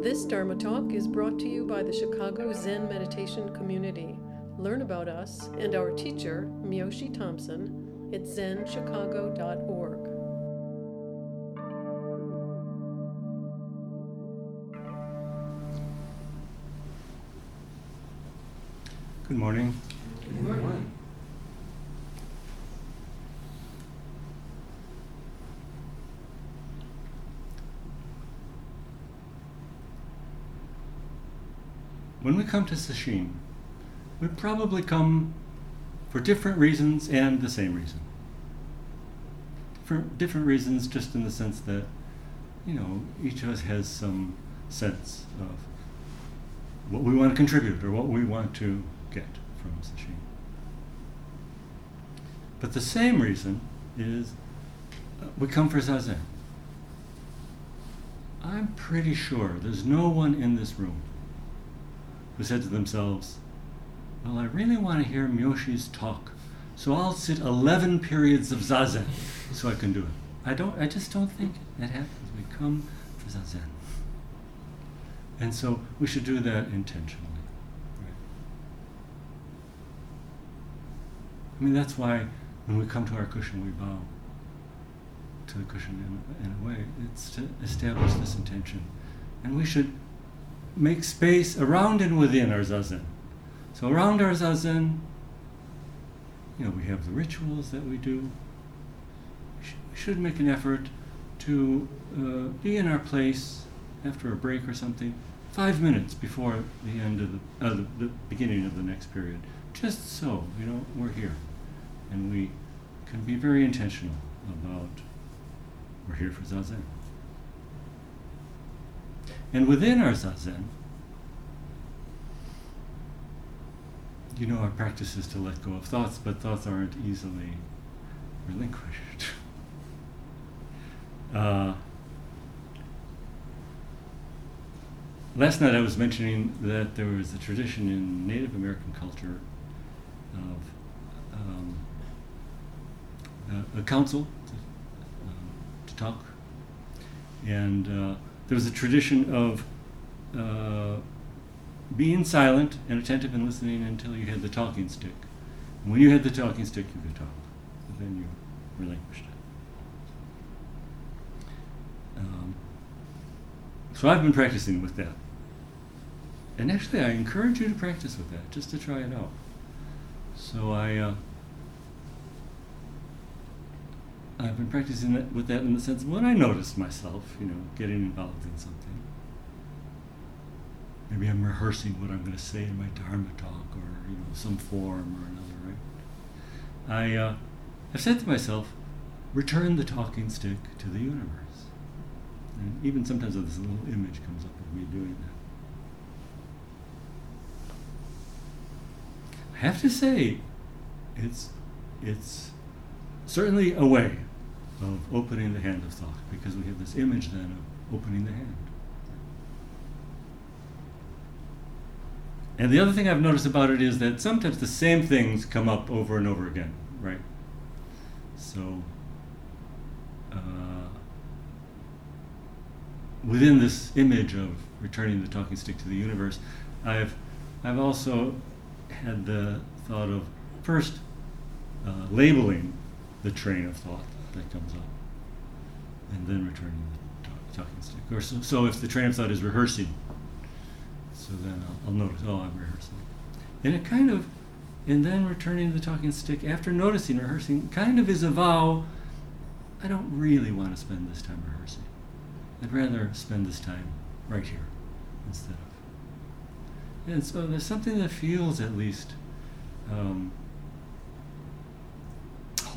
This Dharma Talk is brought to you by the Chicago Zen Meditation Community. Learn about us and our teacher, Miyoshi Thompson, at zenchicago.org. Good morning. When we come to Sesshin, we probably come for different reasons and the same reason. For different reasons, just in the sense that, you know, each of us has some sense of what we want to contribute or what we want to get from Sesshin. But the same reason is uh, we come for Zazen. I'm pretty sure there's no one in this room who said to themselves, Well, I really want to hear Miyoshi's talk, so I'll sit 11 periods of Zazen so I can do it. I, don't, I just don't think that happens. We come for Zazen. And so we should do that intentionally. Right? I mean, that's why when we come to our cushion, we bow to the cushion in, in a way. It's to establish this intention. And we should make space around and within our zazen. So around our zazen, you know, we have the rituals that we do. We, sh- we should make an effort to uh, be in our place after a break or something, five minutes before the end of the, uh, the, the beginning of the next period. Just so, you know, we're here. And we can be very intentional about we're here for zazen. And within our zazen, you know, our practice is to let go of thoughts, but thoughts aren't easily relinquished. Uh, last night I was mentioning that there was a tradition in Native American culture of um, a, a council to, um, to talk, and uh, there was a tradition of uh, being silent and attentive and listening until you had the talking stick. And when you had the talking stick, you could talk. But then you relinquished it. Um, so I've been practicing with that. And actually, I encourage you to practice with that, just to try it out. So I, uh, I've been practicing that, with that in the sense when I notice myself, you know, getting involved in something. Maybe I'm rehearsing what I'm going to say in my Dharma talk, or you know, some form or another, right? I uh, have said to myself, return the talking stick to the universe. And even sometimes this little image comes up of me doing that. I have to say, it's it's certainly a way of opening the hand of thought because we have this image then of opening the hand. And the other thing I've noticed about it is that sometimes the same things come up over and over again, right? So, uh, within this image of returning the talking stick to the universe, I've, I've also had the thought of first uh, labeling the train of thought that comes up, and then returning the talk, talking stick. Or so, so if the train of thought is rehearsing, so then I'll, I'll notice, oh, I'm rehearsing. And it kind of, and then returning the talking stick after noticing rehearsing kind of is a vow. I don't really want to spend this time rehearsing. I'd rather spend this time right here instead of. And so there's something that feels at least um,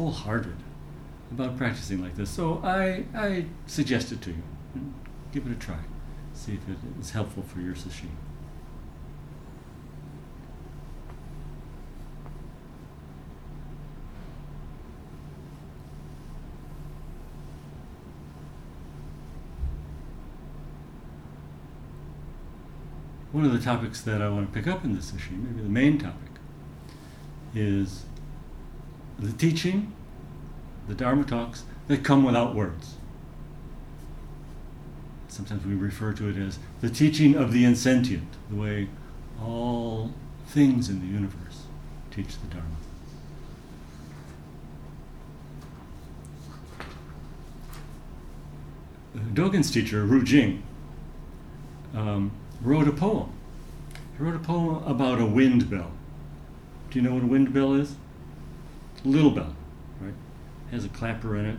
wholehearted about practicing like this. So I, I suggest it to you. Give it a try. See if it is helpful for your sesshin. One of the topics that I want to pick up in this sesshin, maybe the main topic, is the teaching, the Dharma talks that come without words. sometimes we refer to it as the teaching of the insentient, the way all things in the universe teach the Dharma. Dogen's teacher, Ru Jing, um, wrote a poem. He wrote a poem about a wind bell. Do you know what a wind bell is? Little bell, right? Has a clapper in it,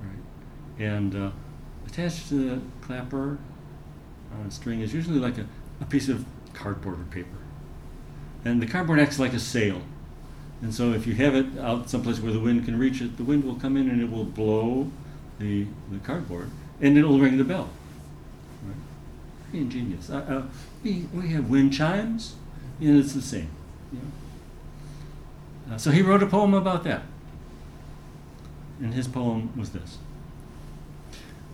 right? And uh, attached to the clapper on a string is usually like a, a piece of cardboard or paper. And the cardboard acts like a sail. And so if you have it out someplace where the wind can reach it, the wind will come in and it will blow the, the cardboard and it'll ring the bell. Right? Pretty ingenious. Uh, uh, we, we have wind chimes, and it's the same. You know? Uh, so he wrote a poem about that. And his poem was this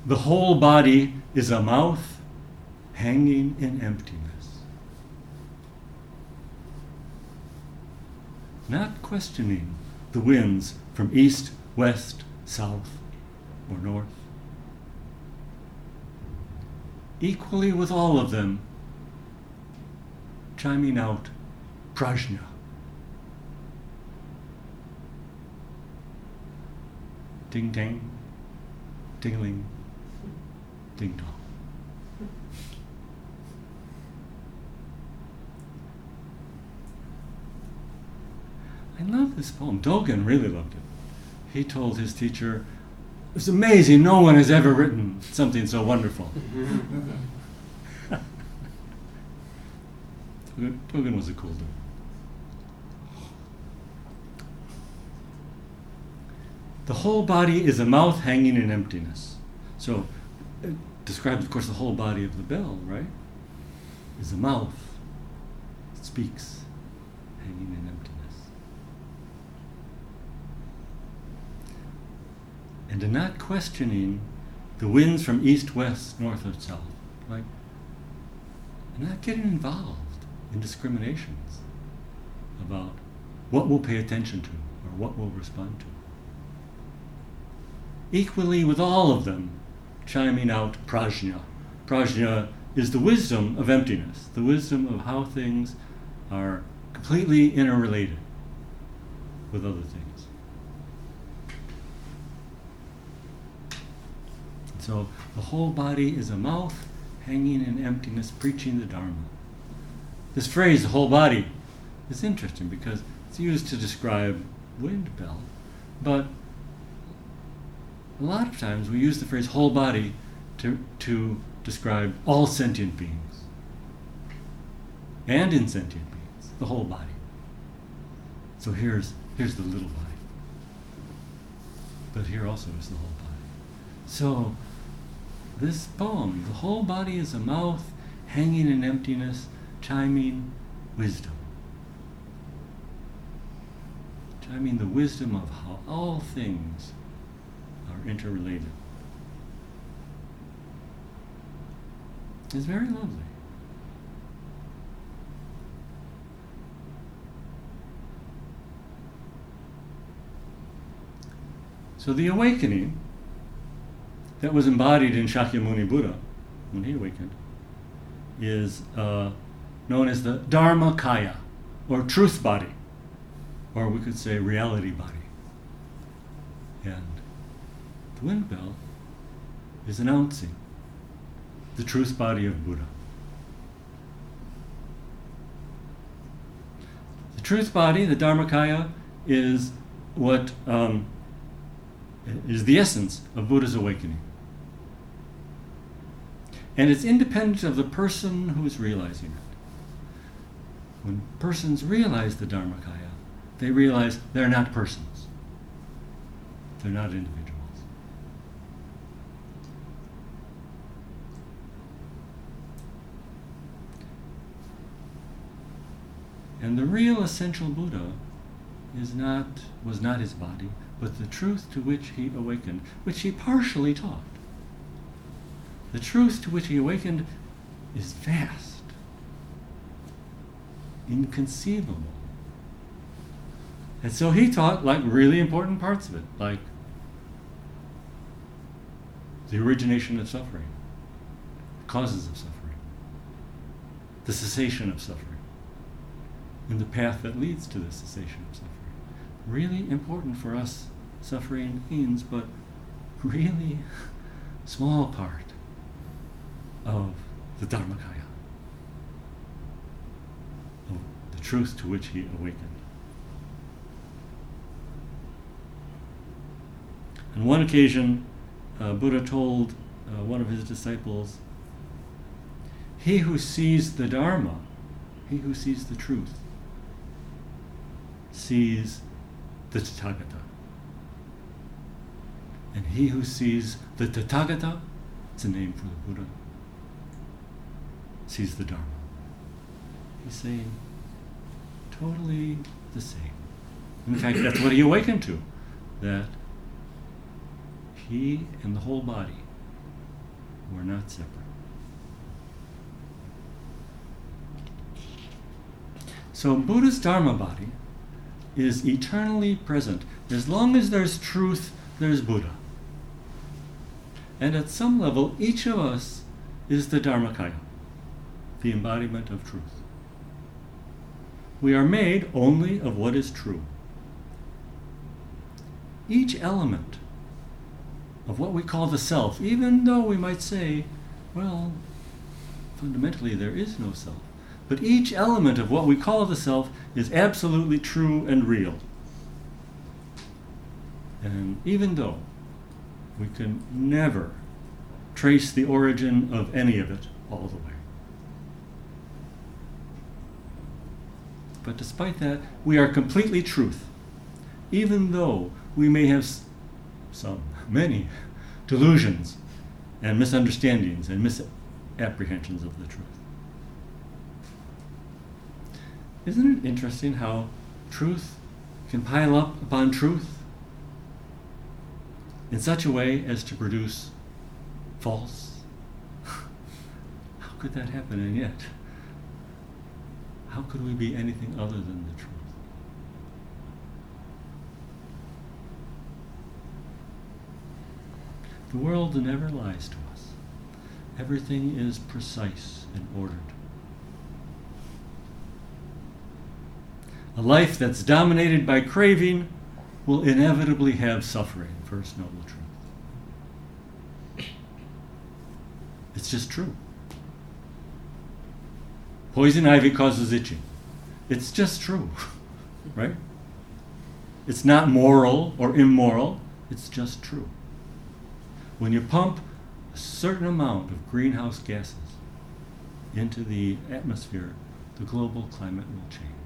The whole body is a mouth hanging in emptiness. Not questioning the winds from east, west, south, or north equally with all of them, chiming out prajna. Ding dang, dingling, ding dong. I love this poem. Dogen really loved it. He told his teacher, it's amazing. No one has ever written something so wonderful. Dogen was a cool dude. The whole body is a mouth hanging in emptiness. So, uh, it describes, of course, the whole body of the bell, right? Is a mouth. It speaks, hanging in emptiness. and to not questioning the winds from east, west, north, or south. Like, and not getting involved in discriminations about what we'll pay attention to or what we'll respond to. Equally with all of them, chiming out prajna. Prajna is the wisdom of emptiness, the wisdom of how things are completely interrelated with other things. So the whole body is a mouth hanging in emptiness, preaching the Dharma. This phrase, the whole body, is interesting because it's used to describe wind bell, but a lot of times we use the phrase whole body to, to describe all sentient beings and insentient beings, the whole body. So here's, here's the little body. But here also is the whole body. So this poem. The whole body is a mouth hanging in emptiness, chiming wisdom. Chiming the wisdom of how all things are interrelated. It's very lovely. So the awakening that was embodied in Shakyamuni Buddha when he awakened is uh, known as the Dharmakaya, or truth body, or we could say reality body. And the wind bell is announcing the truth body of Buddha. The truth body, the Dharmakaya, is what um, is the essence of Buddha's awakening. And it's independent of the person who is realizing it. When persons realize the Dharmakaya, they realize they're not persons, they're not individuals. And the real essential Buddha is not, was not his body, but the truth to which he awakened, which he partially taught. The truth to which he awakened is vast, inconceivable. And so he taught like really important parts of it, like the origination of suffering, causes of suffering, the cessation of suffering, and the path that leads to the cessation of suffering. Really important for us suffering beings, but really small part of the Dharmakaya, of the truth to which he awakened. On one occasion, uh, Buddha told uh, one of his disciples, He who sees the Dharma, he who sees the truth, sees the Tathagata. And he who sees the Tathagata, it's a name for the Buddha, sees the Dharma. He's saying totally the same. In fact, that's what he awakened to, that he and the whole body were not separate. So Buddha's Dharma body is eternally present. As long as there's truth, there's Buddha. And at some level, each of us is the Dharmakaya, the embodiment of truth. We are made only of what is true. Each element of what we call the self, even though we might say, well, fundamentally there is no self. But each element of what we call the self is absolutely true and real. And even though we can never trace the origin of any of it all the way. But despite that, we are completely truth, even though we may have some, many delusions and misunderstandings and misapprehensions of the truth. Isn't it interesting how truth can pile up upon truth in such a way as to produce false? how could that happen? And yet, how could we be anything other than the truth? The world never lies to us. Everything is precise and ordered. A life that's dominated by craving will inevitably have suffering, First Noble Truth. It's just true. Poison ivy causes itching. It's just true, right? It's not moral or immoral, it's just true. When you pump a certain amount of greenhouse gases into the atmosphere, the global climate will change.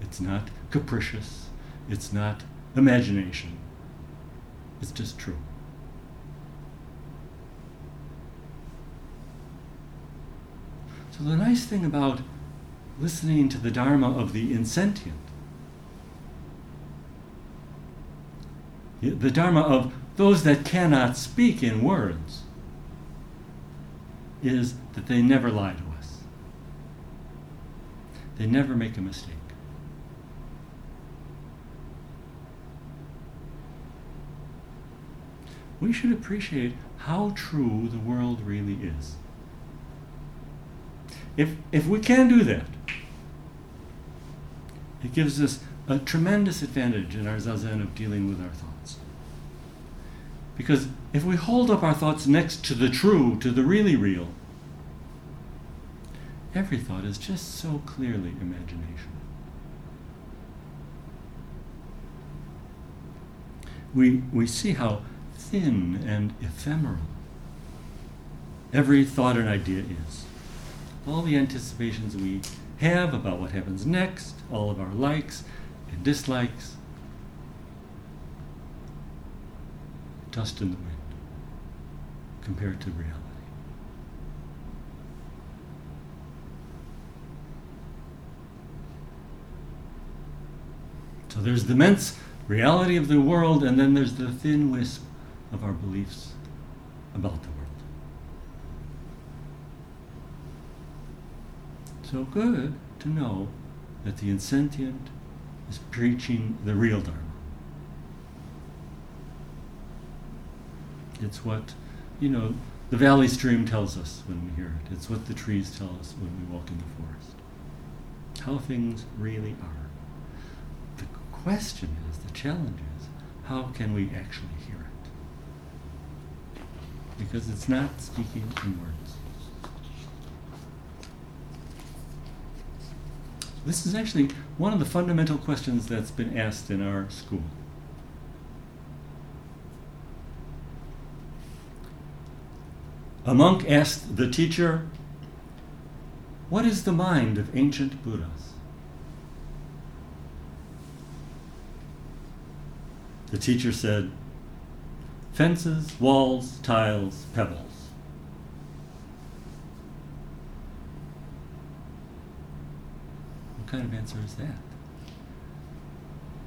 It's not capricious, it's not imagination, it's just true. So, the nice thing about listening to the Dharma of the insentient the Dharma of those that cannot speak in words is that they never lie to us. They never make a mistake. We should appreciate how true the world really is. If, if we can do that, it gives us a tremendous advantage in our zazen of dealing with our thoughts. Because if we hold up our thoughts next to the true, to the really real, every thought is just so clearly imagination. We, we see how thin and ephemeral every thought and idea is. All the anticipations we have about what happens next, all of our likes and dislikes, dust in the wind compared to reality. So there's the immense reality of the world, and then there's the thin wisp of our beliefs about the world. So good to know that the insentient is preaching the real Dharma. It's what, you know, the valley stream tells us when we hear it. It's what the trees tell us when we walk in the forest. How things really are. The question is, the challenge is, how can we actually? Because it's not speaking in words. This is actually one of the fundamental questions that's been asked in our school. A monk asked the teacher, What is the mind of ancient Buddhas? The teacher said, Fences, walls, tiles, pebbles. What kind of answer is that?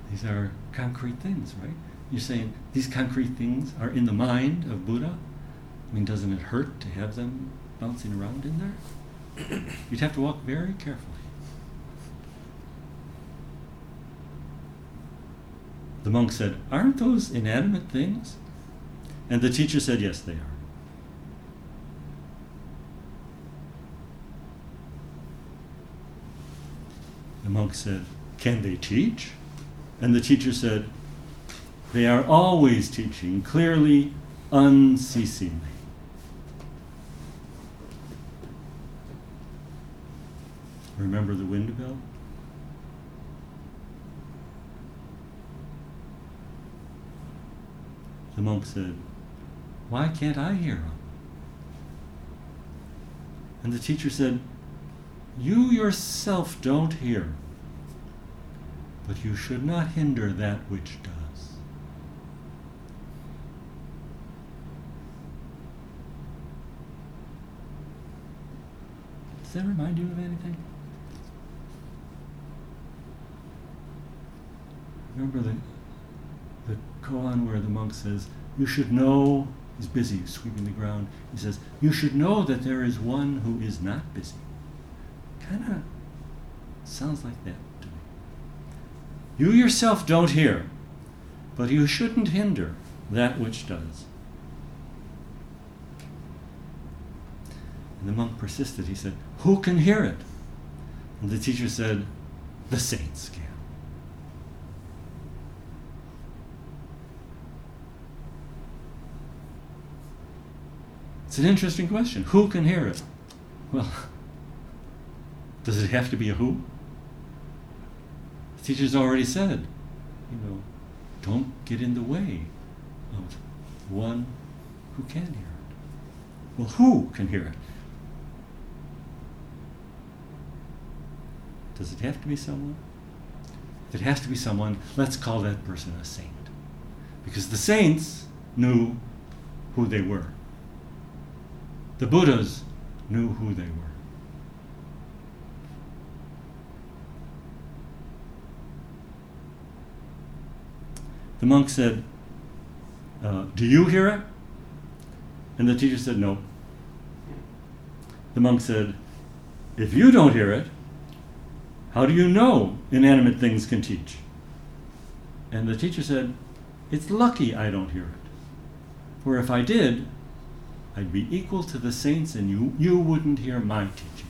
These are concrete things, right? You're saying these concrete things are in the mind of Buddha? I mean, doesn't it hurt to have them bouncing around in there? You'd have to walk very carefully. The monk said, Aren't those inanimate things? And the teacher said, Yes, they are. The monk said, Can they teach? And the teacher said, They are always teaching, clearly, unceasingly. Remember the wind bell? The monk said, Why can't I hear him? And the teacher said, You yourself don't hear, but you should not hinder that which does. Does that remind you of anything? Remember the, the koan where the monk says, You should know, he's busy sweeping the ground. He says, You should know that there is one who is not busy. Kind of sounds like that to me. You yourself don't hear, but you shouldn't hinder that which does. And the monk persisted. He said, Who can hear it? And the teacher said, The saints can. It's an interesting question. Who can hear it? Well, does it have to be a who? The teacher's already said, you know, don't get in the way of one who can hear it. Well, who can hear it? Does it have to be someone? If it has to be someone, let's call that person a saint. Because the saints knew who they were. The Buddhas knew who they were. The monk said, uh, Do you hear it? And the teacher said, No. The monk said, If you don't hear it, how do you know inanimate things can teach? And the teacher said, It's lucky I don't hear it. For if I did, I'd be equal to the saints and you, you wouldn't hear my teaching.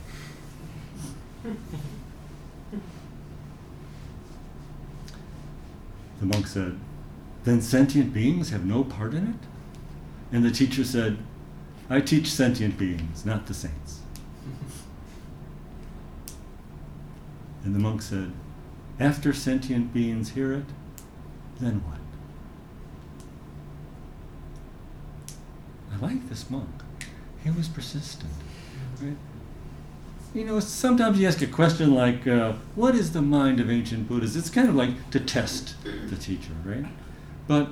the monk said, Then sentient beings have no part in it? And the teacher said, I teach sentient beings, not the saints. And the monk said, After sentient beings hear it, then what? I like this monk. He was persistent. Right? You know, sometimes you ask a question like, uh, What is the mind of ancient Buddhas? It's kind of like to test the teacher, right? But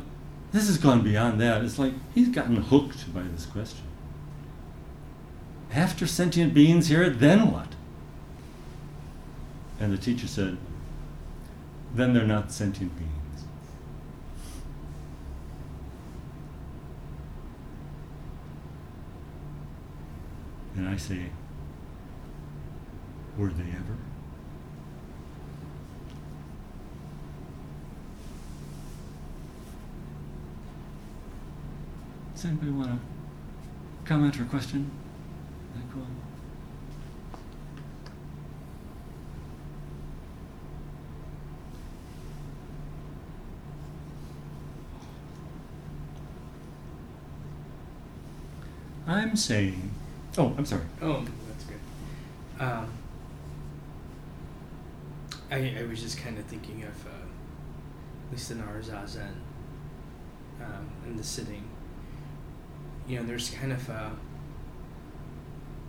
this has gone beyond that. It's like he's gotten hooked by this question. After sentient beings hear it, then what? And the teacher said, then they're not sentient beings. And I say, were they ever? Does anybody want to comment or question? That cool? I'm saying. Oh, I'm sorry. Oh, that's good. Um, I, I was just kind of thinking of, uh, at least in our Zazen, um, in the sitting, you know, there's kind of a,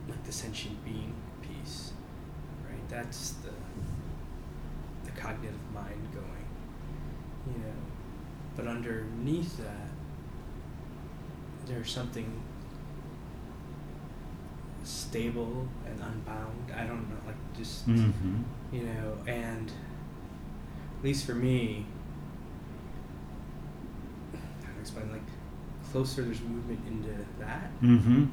like the sentient being piece, right? That's the, the cognitive mind going, you know. But underneath that, there's something stable and unbound. I don't know, like just Mm-hmm. you know, and at least for me, how to explain, like closer there's movement into that, Mm-hmm.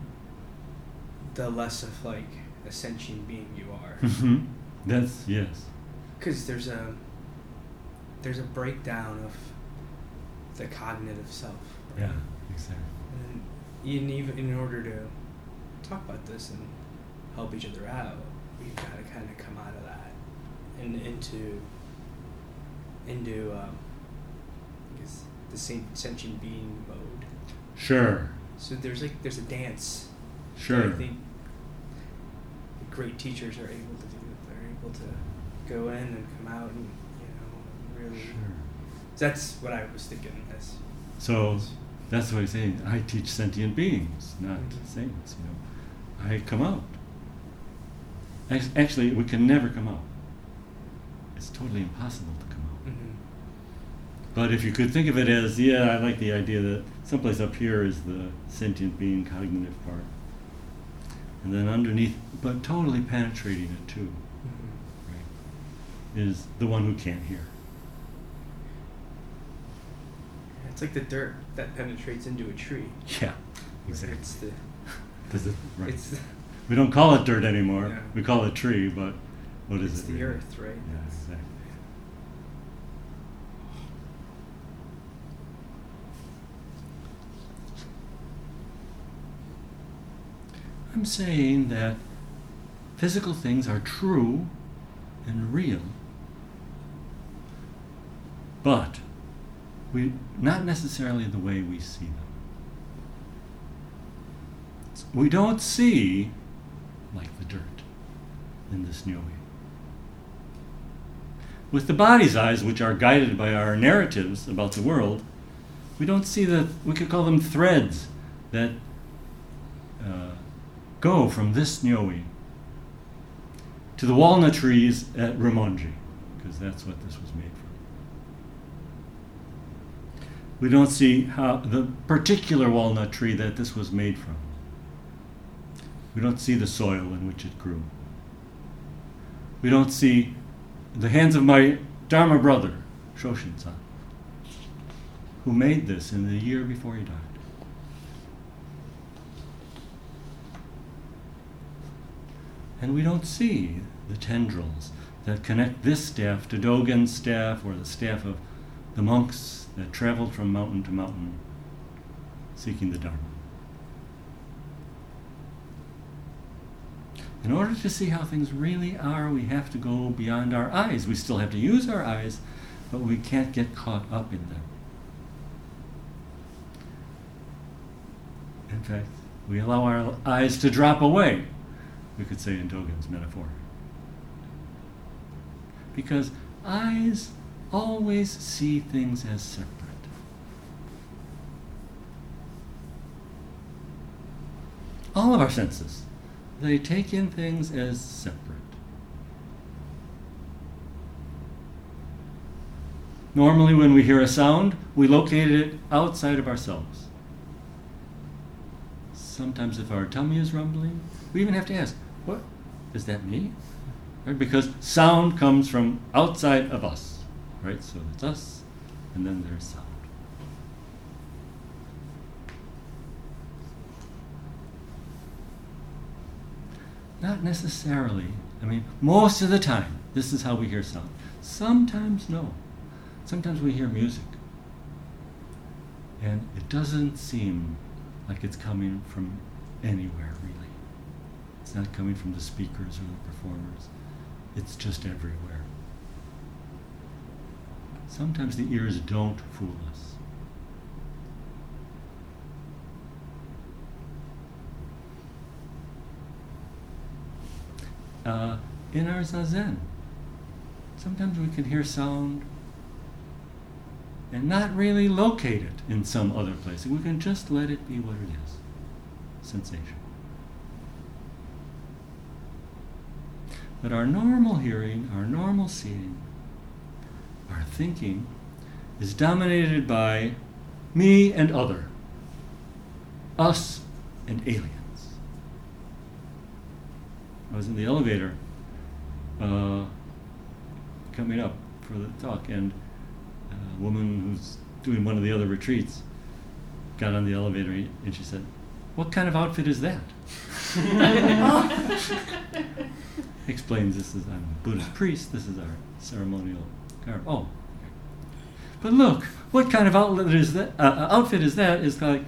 the less of like a sentient being you are. Mm-hmm. That's yes. Because there's a there's a breakdown of the cognitive self. right? Yeah, exactly. And in, even in order to talk about this and help each other out, we've got to kind of come out of that and into into um, I guess the same sentient being mode. Sure. So there's like there's a dance. Sure. I think great teachers are able to do. That. They're able to go in and come out and you know really. Sure. That's what I was thinking. As So that's what he's saying. I teach sentient beings, not Mhm. saints. You know, I come out. Actually, we can never come out. It's totally impossible to come out. Mhm. But if you could think of it as, yeah, I like the idea that someplace up here is the sentient being cognitive part. And then underneath, but totally penetrating it too, Mhm. right, is the one who can't hear. It's like the dirt that penetrates into a tree. Yeah, exactly. It's Does it, right. it's we don't call it dirt anymore. Yeah. We call it tree, but what is it's it? the really? earth, right? Yeah, That's- exactly. I'm saying that physical things are true and real, but we not necessarily the way we see them. We don't see like the dirt in this Nyoi. With the body's eyes, which are guided by our narratives about the world, we don't see the, we could call them threads that uh, go from this Nyoi to the walnut trees at Ryumonji, because that's what this was made from. We don't see how the particular walnut tree that this was made from. We don't see the soil in which it grew. We don't see the hands of my Dharma brother, Shoshin-san, who made this in the year before he died. And we don't see the tendrils that connect this staff to Dogen's staff or the staff of the monks that traveled from mountain to mountain seeking the Dharma. In order to see how things really are, we have to go beyond our eyes. We still have to use our eyes, but we can't get caught up in them. In fact, we allow our eyes to drop away, we could say in Dogen's metaphor. Because eyes always see things as separate. All of our senses, they take in things as separate. Normally, when we hear a sound, we locate it outside of ourselves. Sometimes, if our tummy is rumbling, we even have to ask, What? Is that me? Right? Because sound comes from outside of us. Right? So it's us, and then there's sound. Not necessarily. I mean, most of the time, this is how we hear sound. Sometimes, no. Sometimes we hear music. And it doesn't seem like it's coming from anywhere, really. It's not coming from the speakers or the performers, it's just everywhere. Sometimes the ears don't fool us. Uh, in our zazen, sometimes we can hear sound and not really locate it in some other place. We can just let it be what it is sensation. But our normal hearing, our normal seeing, our thinking is dominated by me and other, us and aliens. I was in the elevator uh, coming up for the talk, and a woman who's doing one of the other retreats got on the elevator and she said, What kind of outfit is that? Explains this is, I'm a Buddhist priest, this is our ceremonial garb. Oh. But look, what kind of outfit is that? Uh, outfit is that? Is like,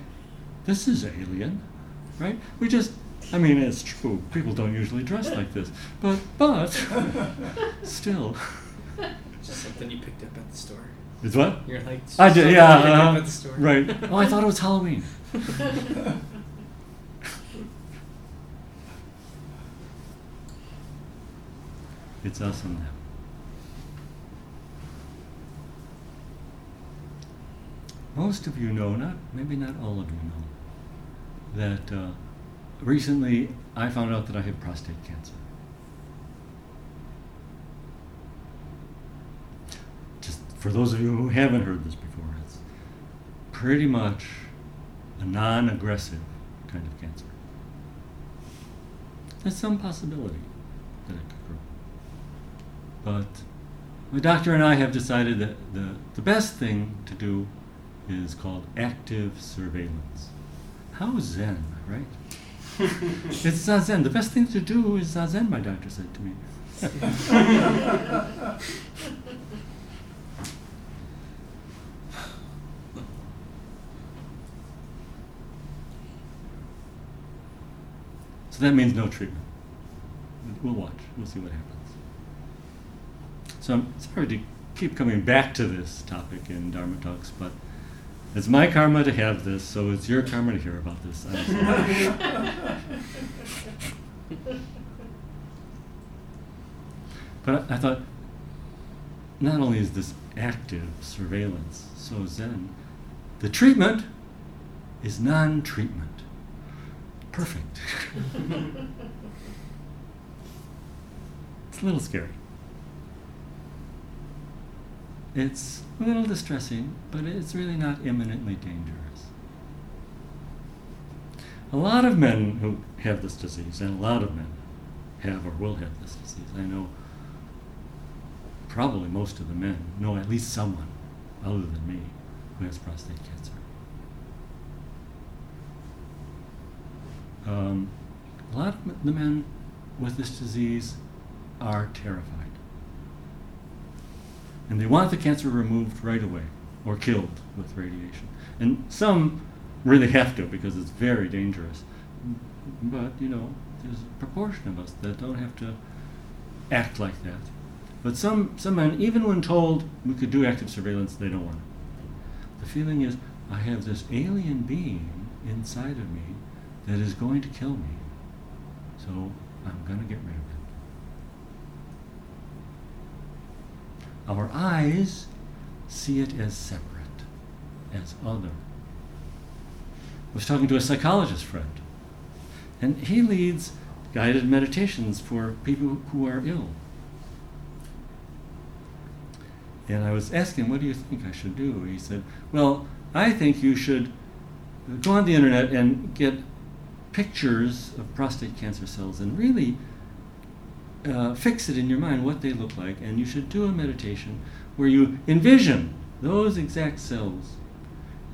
this is alien, right? We just I mean, it's true. People don't usually dress like this, but but still. Just something you picked up at the store. It's what? You're like. I did, yeah. you picked up uh-huh. at the store. Right. Oh, I thought it was Halloween. it's us and them. Most of you know, not maybe not all of you know, that uh, recently I found out that I have prostate cancer. Just for those of you who haven't heard this before, it's pretty much a non aggressive kind of cancer. There's some possibility that it could grow. But my doctor and I have decided that the, the best thing to do is called active surveillance. How zen, right? it's zazen. The best thing to do is zazen, my doctor said to me. so that means no treatment. We'll watch. We'll see what happens. So I'm sorry to keep coming back to this topic in Dharma talks, but it's my karma to have this, so it's your karma to hear about this. But I, I thought, not only is this active surveillance so Zen, the treatment is non treatment. Perfect. it's a little scary. It's a little distressing, but it's really not imminently dangerous. A lot of men who have this disease, and a lot of men have or will have this disease, I know probably most of the men know at least someone other than me who has prostate cancer. Um, a lot of the men with this disease are terrified. And they want the cancer removed right away or killed with radiation. And some really have to because it's very dangerous. But, you know, there's a proportion of us that don't have to act like that. But some, some men, even when told we could do active surveillance, they don't want it. The feeling is, I have this alien being inside of me that is going to kill me. So I'm going to get rid of it. Our eyes see it as separate, as other. I was talking to a psychologist friend, and he leads guided meditations for people who are ill. And I was asking, what do you think I should do? He said, well, I think you should go on the internet and get pictures of prostate cancer cells and really uh, fix it in your mind what they look like. And you should do a meditation where you envision those exact cells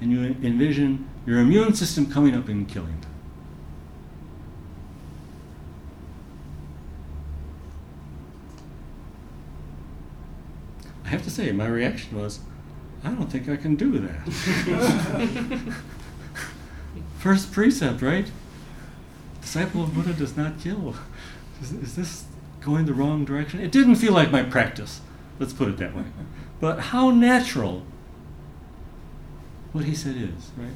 and you envision your immune system coming up and killing them. I have to say, my reaction was, I don't think I can do that. First precept, right? Disciple of Buddha does not kill. Is, is this going the wrong direction? It didn't feel like my practice. Let's put it that way. But how natural what he said is, right?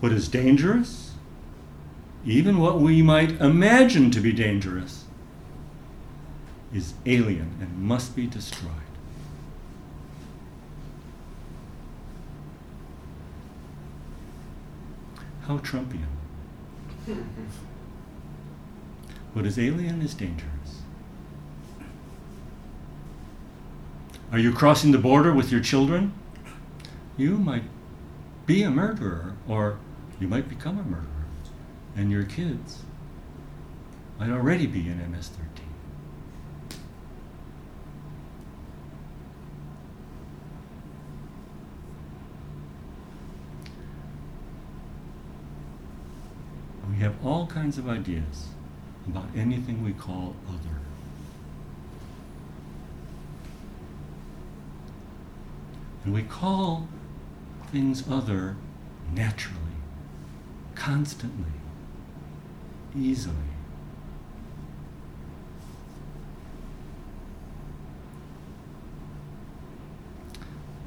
What is dangerous, even what we might imagine to be dangerous, is alien and must be destroyed. How Trumpian. what is alien is dangerous. Are you crossing the border with your children? You might be a murderer, or you might become a murderer, and your kids might already be in MS 13. We have all kinds of ideas about anything we call other. And we call things other naturally, constantly, easily.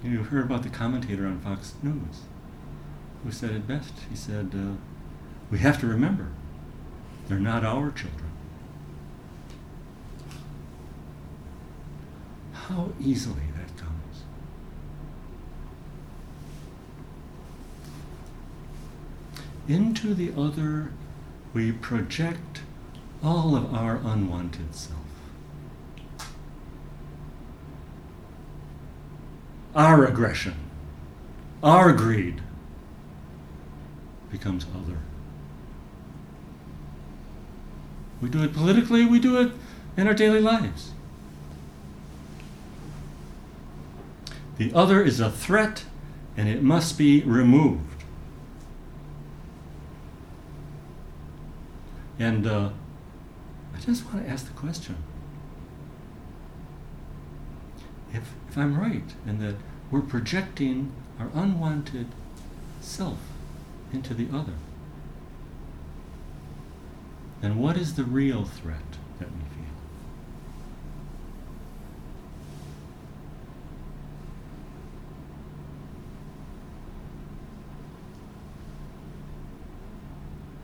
You heard about the commentator on Fox News who said it best. He said, uh, We have to remember, they're not our children. How easily that comes. Into the other, we project all of our unwanted self. Our aggression, our greed becomes other. We do it politically, we do it in our daily lives. The other is a threat and it must be removed. And uh, I just want to ask the question if, if I'm right in that we're projecting our unwanted self into the other, then what is the real threat that we feel?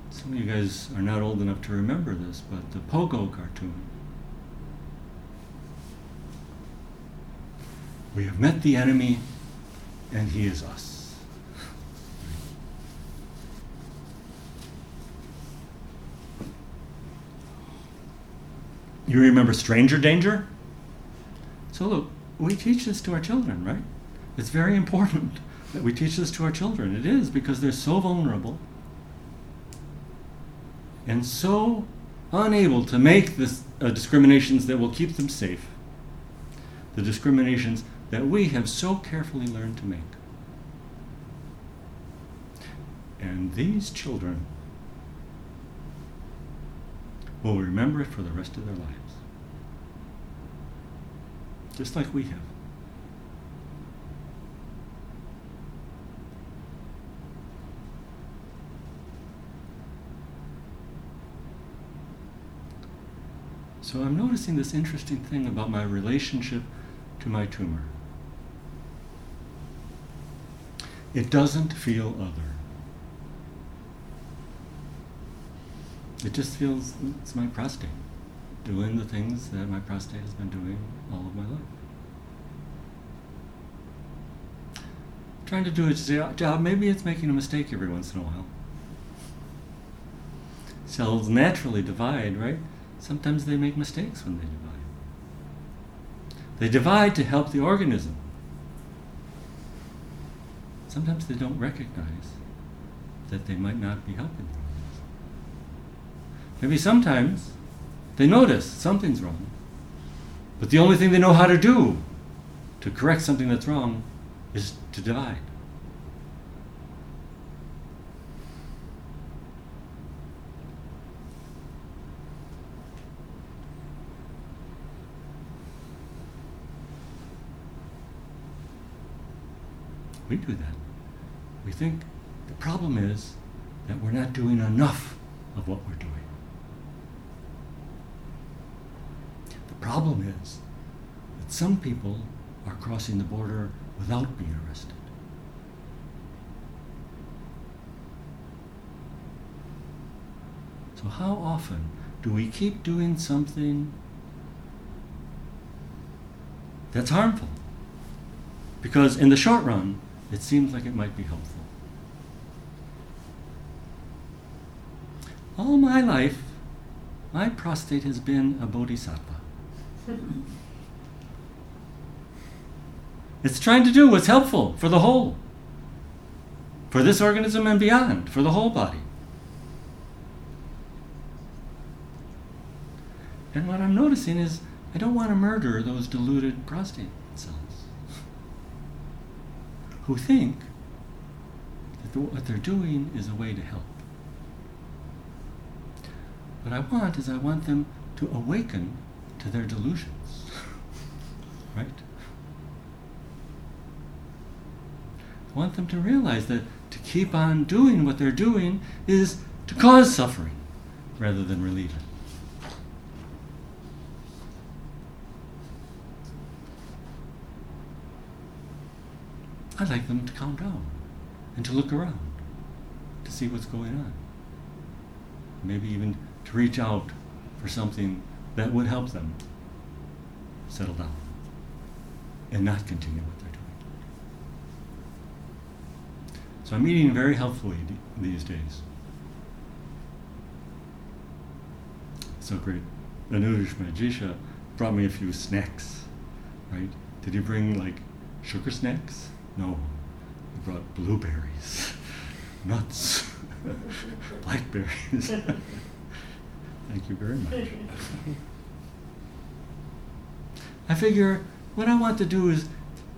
Some of you guys are not old enough to remember this, but the Pogo cartoon. We have met the enemy, and he is us. You remember stranger danger? So, look, we teach this to our children, right? It's very important that we teach this to our children. It is because they're so vulnerable and so unable to make the uh, discriminations that will keep them safe, the discriminations that we have so carefully learned to make. And these children will remember it for the rest of their lives, just like we have. So I'm noticing this interesting thing about my relationship to my tumor. It doesn't feel other. It just feels it's my prostate doing the things that my prostate has been doing all of my life. Trying to do its job, maybe it's making a mistake every once in a while. Cells naturally divide, right? Sometimes they make mistakes when they divide. They divide to help the organism. Sometimes they don't recognize that they might not be helping the organism. Maybe sometimes they notice something's wrong, but the only thing they know how to do to correct something that's wrong is to divide. We do that. we think the problem is that we're not doing enough of what we're doing. The problem is that some people are crossing the border without being arrested. So, how often do we keep doing something that's harmful? Because in the short run, it seems like it might be helpful. All my life, my prostate has been a bodhisattva. it's trying to do what's helpful for the whole, for this organism and beyond, for the whole body. And what I'm noticing is I don't want to murder those deluded prostate cells who think that what they're doing is a way to help. What I want is I want them to awaken to their delusions. right? I want them to realize that to keep on doing what they're doing is to cause suffering rather than relieve it. I'd like them to calm down and to look around to see what's going on. Maybe even to reach out for something that would help them settle down and not continue what they're doing. So I'm eating very healthfully these days. So great. Anurush Majisha brought me a few snacks, right? Did he bring like sugar snacks? No, he brought blueberries, nuts, blackberries. Thank you very much. I figure what I want to do is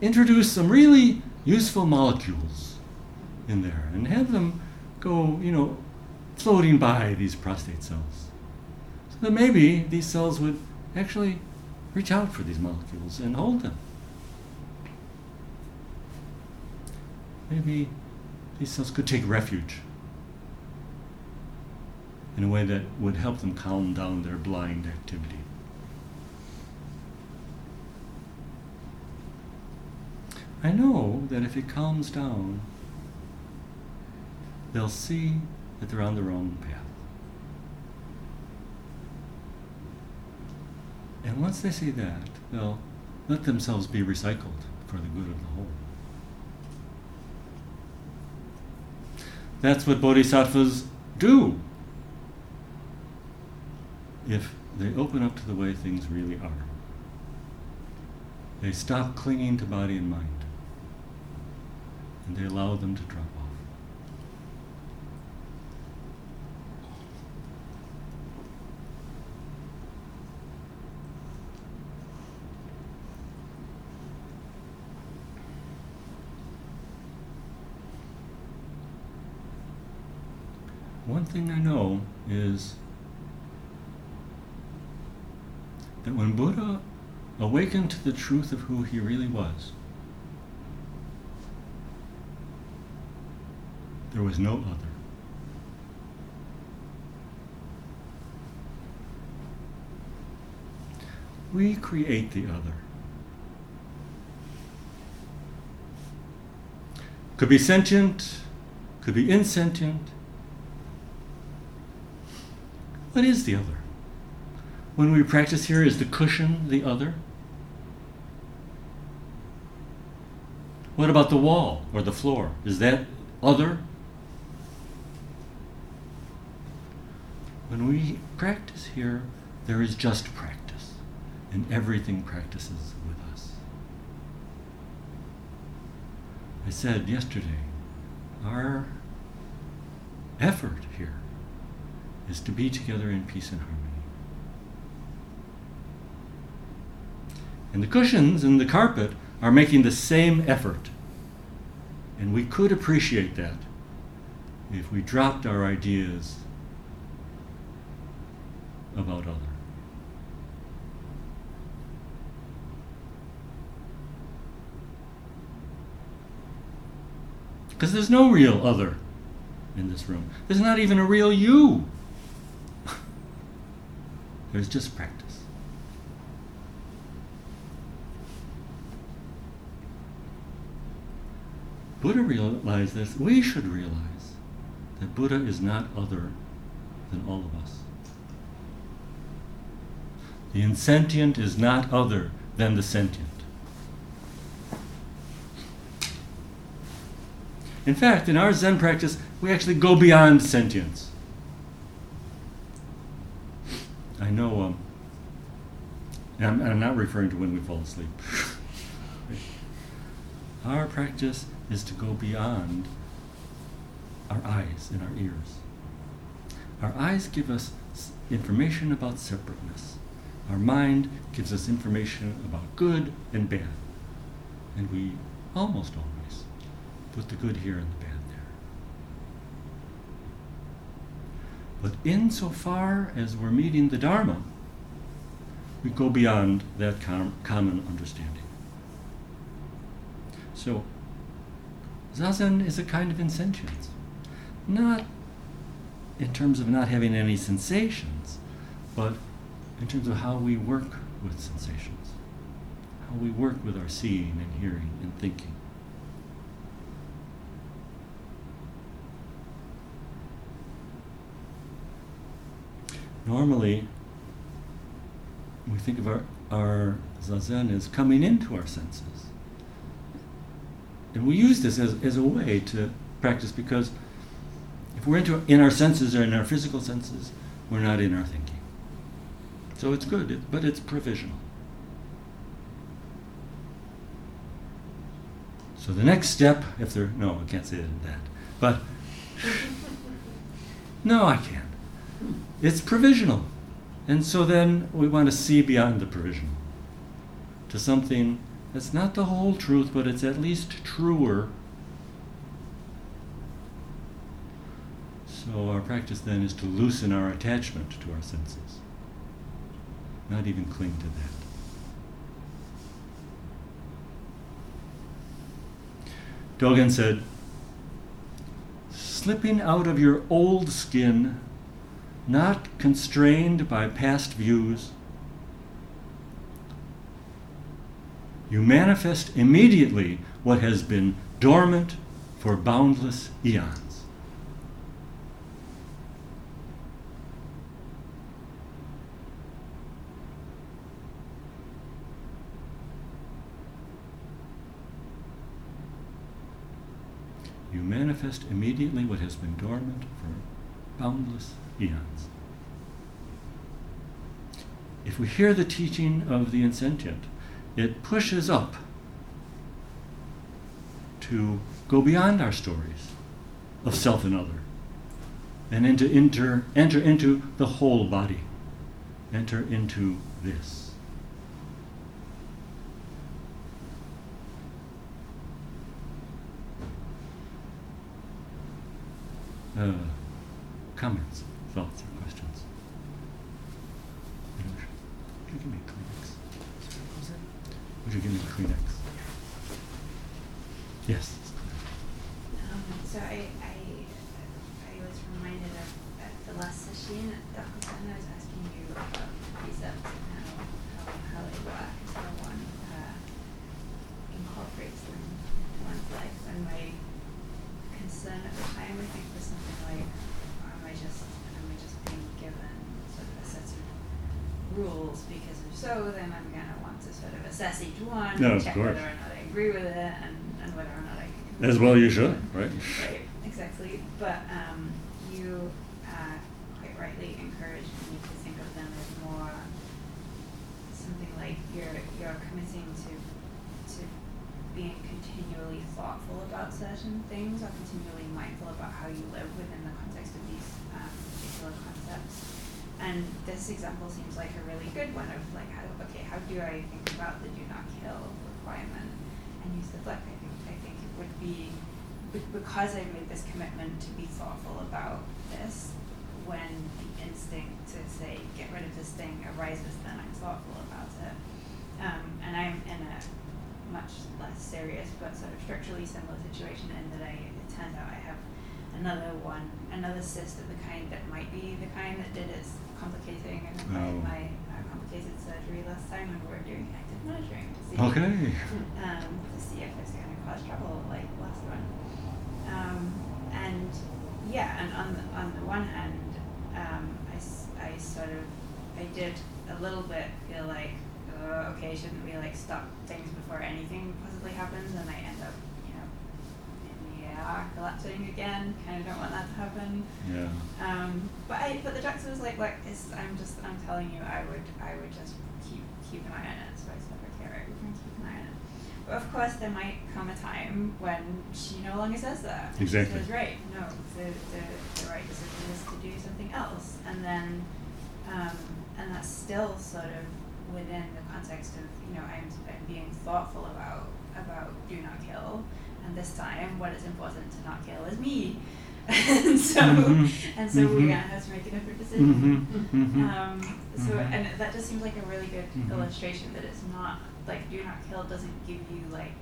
introduce some really useful molecules in there and have them go, you know, floating by these prostate cells. So that maybe these cells would actually reach out for these molecules and hold them. maybe these cells could take refuge in a way that would help them calm down their blind activity. I know that if it calms down, they'll see that they're on the wrong path. And once they see that, they'll let themselves be recycled for the good of the whole. That's what bodhisattvas do if they open up to the way things really are. They stop clinging to body and mind, and they allow them to drop off. One thing I know is that when Buddha awakened to the truth of who he really was, there was no other. We create the other. Could be sentient, could be insentient. What is the other? When we practice here, is the cushion the other? What about the wall or the floor? Is that other? When we practice here, there is just practice, and everything practices with us. I said yesterday, our effort here is to be together in peace and harmony. And the cushions and the carpet are making the same effort. And we could appreciate that if we dropped our ideas about other. Because there's no real other in this room. There's not even a real you. There's just practice. Buddha realized this. We should realize that Buddha is not other than all of us. The insentient is not other than the sentient. In fact, in our Zen practice, we actually go beyond sentience. I know, um, and I'm, I'm not referring to when we fall asleep. our practice is to go beyond our eyes and our ears. Our eyes give us information about separateness. Our mind gives us information about good and bad. And we almost always put the good here and the bad there. But insofar as we're meeting the Dharma, we go beyond that com- common understanding. So, Zazen is a kind of insentience. Not in terms of not having any sensations, but in terms of how we work with sensations, how we work with our seeing and hearing and thinking. Normally, we think of our, our zazen as coming into our senses. And we use this as, as a way to practice because if we're into, in our senses or in our physical senses, we're not in our thinking. So it's good, but it's provisional. So the next step, if there, no, I can't say that, but no, I can't. It's provisional. And so then we want to see beyond the provisional to something that's not the whole truth, but it's at least truer. So our practice then is to loosen our attachment to our senses, not even cling to that. Dogen said, slipping out of your old skin not constrained by past views. You manifest immediately what has been dormant for boundless eons. You manifest immediately what has been dormant for boundless eons. If we hear the teaching of the insentient, it pushes up to go beyond our stories of self and other and into enter, enter into the whole body, enter into this. Uh, comments? thoughts or questions? Would you give me a Kleenex? Would you give me a Kleenex? Yes. Um, so I, I, I was reminded of at the last session at Dokusan, I was asking you about precepts and how, how, how they work, so one uh, incorporates them into one's life. And my concern at the time, I think, was something like, am I just rules because if so, then I'm gonna want to sort of assess each one, no, check whether or not I agree with it, and, and whether or not I can. As well, you should, right? Right, exactly. But um, you uh, quite rightly encouraged me to think of them as more something like you're you're committing to to being continually thoughtful about certain things, or continually mindful about how you live within the context of these um, particular concepts and this example seems like a really good one of like how okay how do I think about the do not kill requirement and use the look I think would be because I made this commitment to be thoughtful about this when the instinct to say get rid of this thing arises then I'm thoughtful about it um, and I'm in a much less serious but sort of structurally similar situation in that I it turns out I have another one, another cyst of the kind that might be the kind that did its complicating and Oh. my uh, complicated surgery last time when we were doing active monitoring to see Okay. um, to see if it's going cause trouble like last one. Um, and yeah, and on the, on the one hand, um, I, I sort of I did a little bit feel like uh, okay, shouldn't we like stop things before anything possibly happens, and I end up you know in the air collapsing again. Kind of don't want that to happen. Yeah. Um, but I, but the doctor was like, look, it's, I'm just, I'm telling you, I would, I would just keep, keep an eye on it. So I said, okay, right, we can keep an eye on it. But of course, there might come a time when she no longer says that. Exactly. She says, right, no, the, the, the right decision is to do something else. And then, um, and that's still sort of within the context of, you know, I'm, I'm being thoughtful about, about do not kill. And this time, what is important to not kill is me. and so, Mhm. and so we're Mhm. gonna have to make a different decision. Mhm. Mhm. Um, so, Mhm. and that just seems like a really good Mhm. illustration that it's not like do not kill doesn't give you like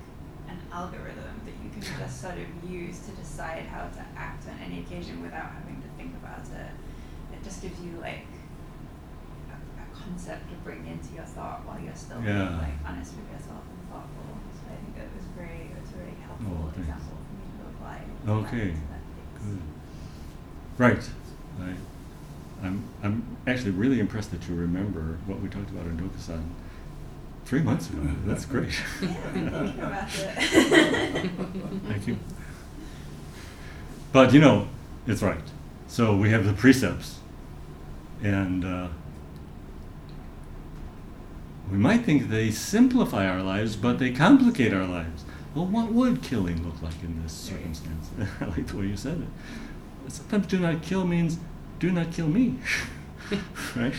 an algorithm that you can just sort of use to decide how to act on any occasion without having to think about it. It just gives you like a, a concept to bring into your thought while you're still being like honest with yourself and thoughtful. So I think that was very, it was a very helpful Oh, example for me to apply. Okay. to that case. Good. Right. I, I'm, I'm actually really impressed that you remember what we talked about in Dokusan three months ago. That's great. Yeah, thinking about it. Thank you. But you know, it's right. So we have the precepts, and uh, we might think they simplify our lives, but they complicate our lives. Well, what would killing look like in this circumstance? I like the way you said it. Sometimes do not kill means do not kill me. right?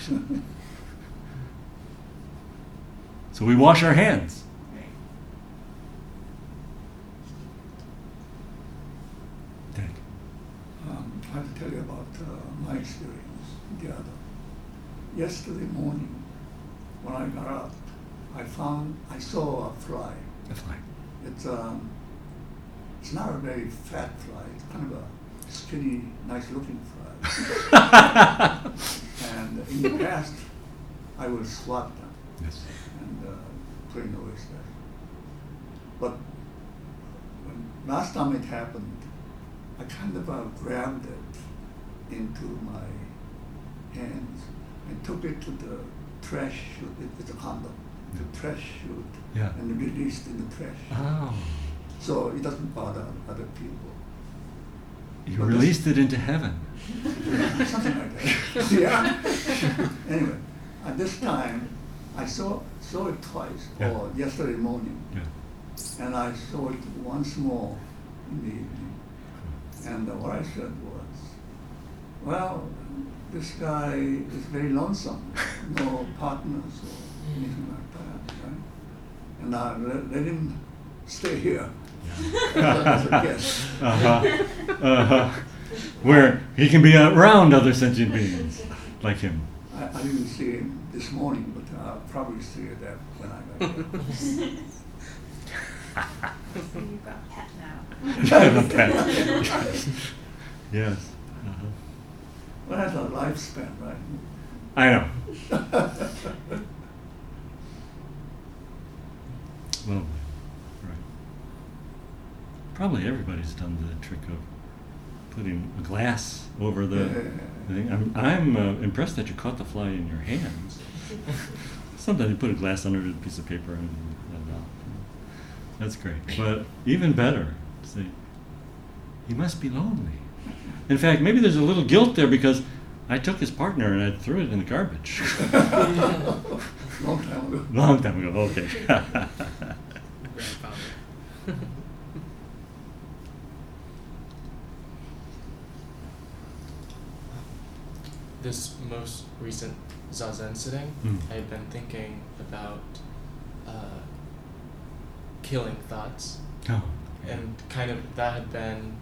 So we wash our hands. Right. Dad. Um, I have to tell you about uh, my experience the other. Yesterday morning, when I got up, I found I saw a fly. A fly. It's um, it's not a very fat fly. It's kind of a skinny, nice-looking fly. And in the past, I would swat them Yes. and uh, put in the wastepaper. But when last time it happened, I kind of uh, grabbed it into my hands and took it to the trash chute. It, it's a condom. The trash chute. Yeah. And released in the trash. Oh. So it doesn't bother other people. You But this- released it into heaven. Something like that. yeah. anyway, at this time, I saw saw it twice, Yeah. or yesterday morning, Yeah. and I saw it once more in the evening. And uh, what I said was, well, this guy is very lonesome, no partners or anything like that, right? And I let, let him stay here as a guest. Uh-huh. Uh-huh. Where he can be around other sentient beings like him. I, I didn't see him this morning, but I'll probably see him that when I get there. So you've got a pet now. The pet. yes. Uh-huh. Well, that's a lifespan, right? I know. Well, right. Probably everybody's done the trick of putting a glass over the Yeah. thing. I'm, I'm uh, impressed that you caught the fly in your hands. Sometimes you put a glass under a piece of paper and let it out. That's great. But even better, say, he must be lonely. In fact, maybe there's a little guilt there because I took his partner and I threw it in the garbage. Long time ago. Long time ago, okay. This most recent zazen sitting, Mm. I've been thinking about uh, killing thoughts, oh. and kind of that had been,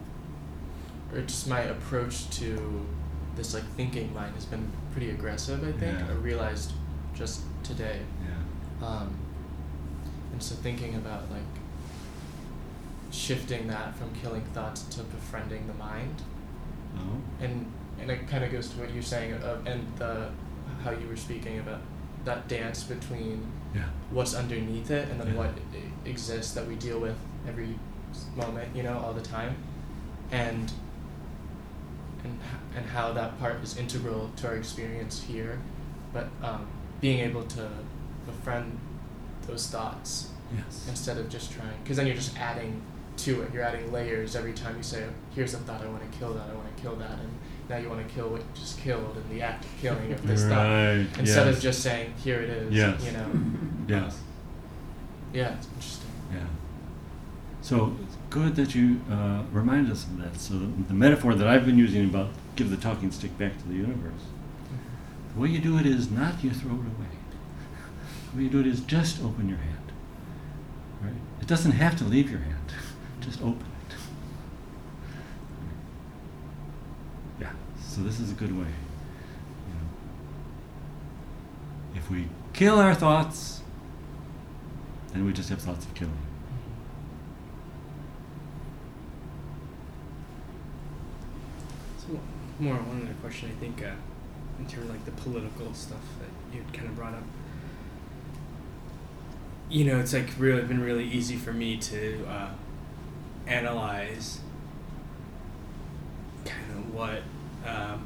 or just my approach to this like thinking mind has been pretty aggressive. I think Yeah. I realized just today. Yeah. Um, and so thinking about like shifting that from killing thoughts to befriending the mind Oh. and and it kind of goes to what you're saying uh, and the how you were speaking about that dance between Yeah. what's underneath it and then Yeah. what exists that we deal with every moment you know all the time and and and how that part is integral to our experience here but um, being able to befriend those thoughts Yes. instead of just trying because then you're just adding to it you're adding layers every time you say here's a thought i want to kill that i want to kill that and now you want to kill what you just killed and the act of killing of this thought Right, instead yes. of just saying here it is Yes. you know Yes. yeah it's interesting Yeah. So it's good that you uh, remind us of that. So the, the metaphor that I've been using about give the talking stick back to the universe. The way you do it is not you throw it away. The way you do it is just open your hand. Right? It doesn't have to leave your hand. Just open it. Yeah. So this is a good way. You know. If we kill our thoughts, then we just have thoughts of killing. So more one other question I think uh, in terms of like the political stuff that you kind of brought up. You know, it's like really been really easy for me to uh, analyze kind of what um,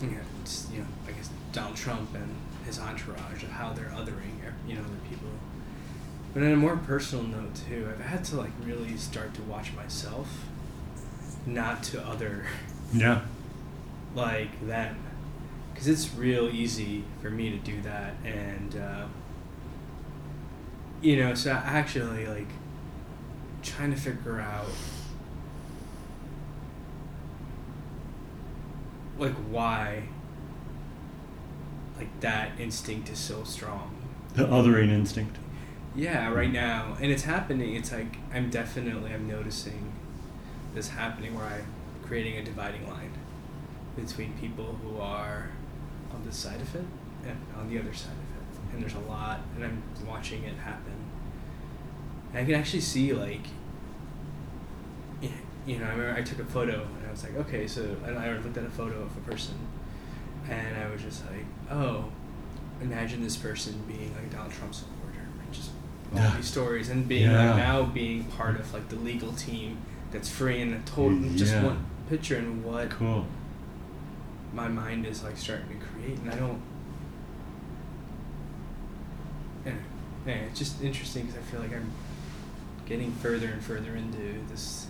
you know, just, you know, I guess Donald Trump and his entourage of how they're othering you know other people. But on a more personal note too, I've had to like really start to watch myself, not to other Yeah. like them because it's real easy for me to do that and uh, you know so I actually like trying to figure out like why like that instinct is so strong The othering instinct. yeah, hmm. right now, and it's happening. It's like I'm definitely I'm noticing this happening where I'm creating a dividing line between people who are on this side of it and on the other side of it, and there's a lot, and I'm watching it happen. And I can actually see like, you know, I remember I took a photo and I was like, okay, so and I looked at a photo of a person, and I was just like, oh, imagine this person being like a Donald Trump supporter, and just all Yeah. these stories, and being Yeah. like now being part of like the legal team that's free and a total just one picture and what Cool. my mind is like starting to create, and I don't. Yeah, yeah it's just interesting because I feel like I'm getting further and further into this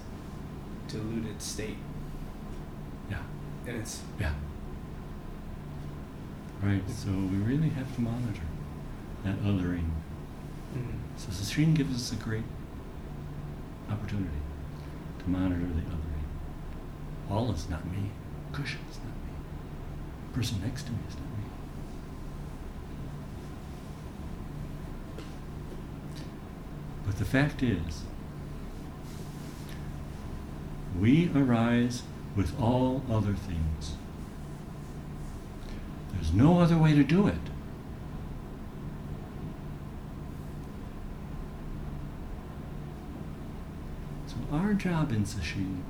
diluted state, Yeah. and it's Yeah. Right. So we really have to monitor that othering. mm, So Sesshin gives us a great opportunity to monitor the othering. All is not me. Cushion is not me. Person next to me is not me. But the fact is, we arise with all other things. There's no other way to do it. So our job in Sesshin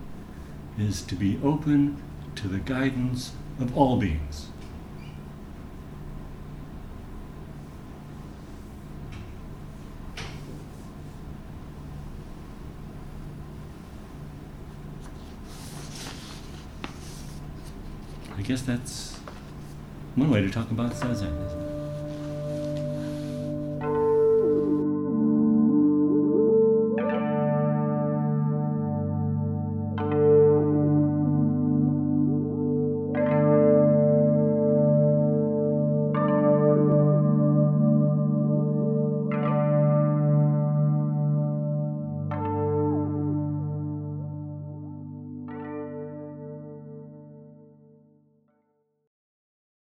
is to be open to the guidance of all beings. Guess that's one way to talk about Zazen?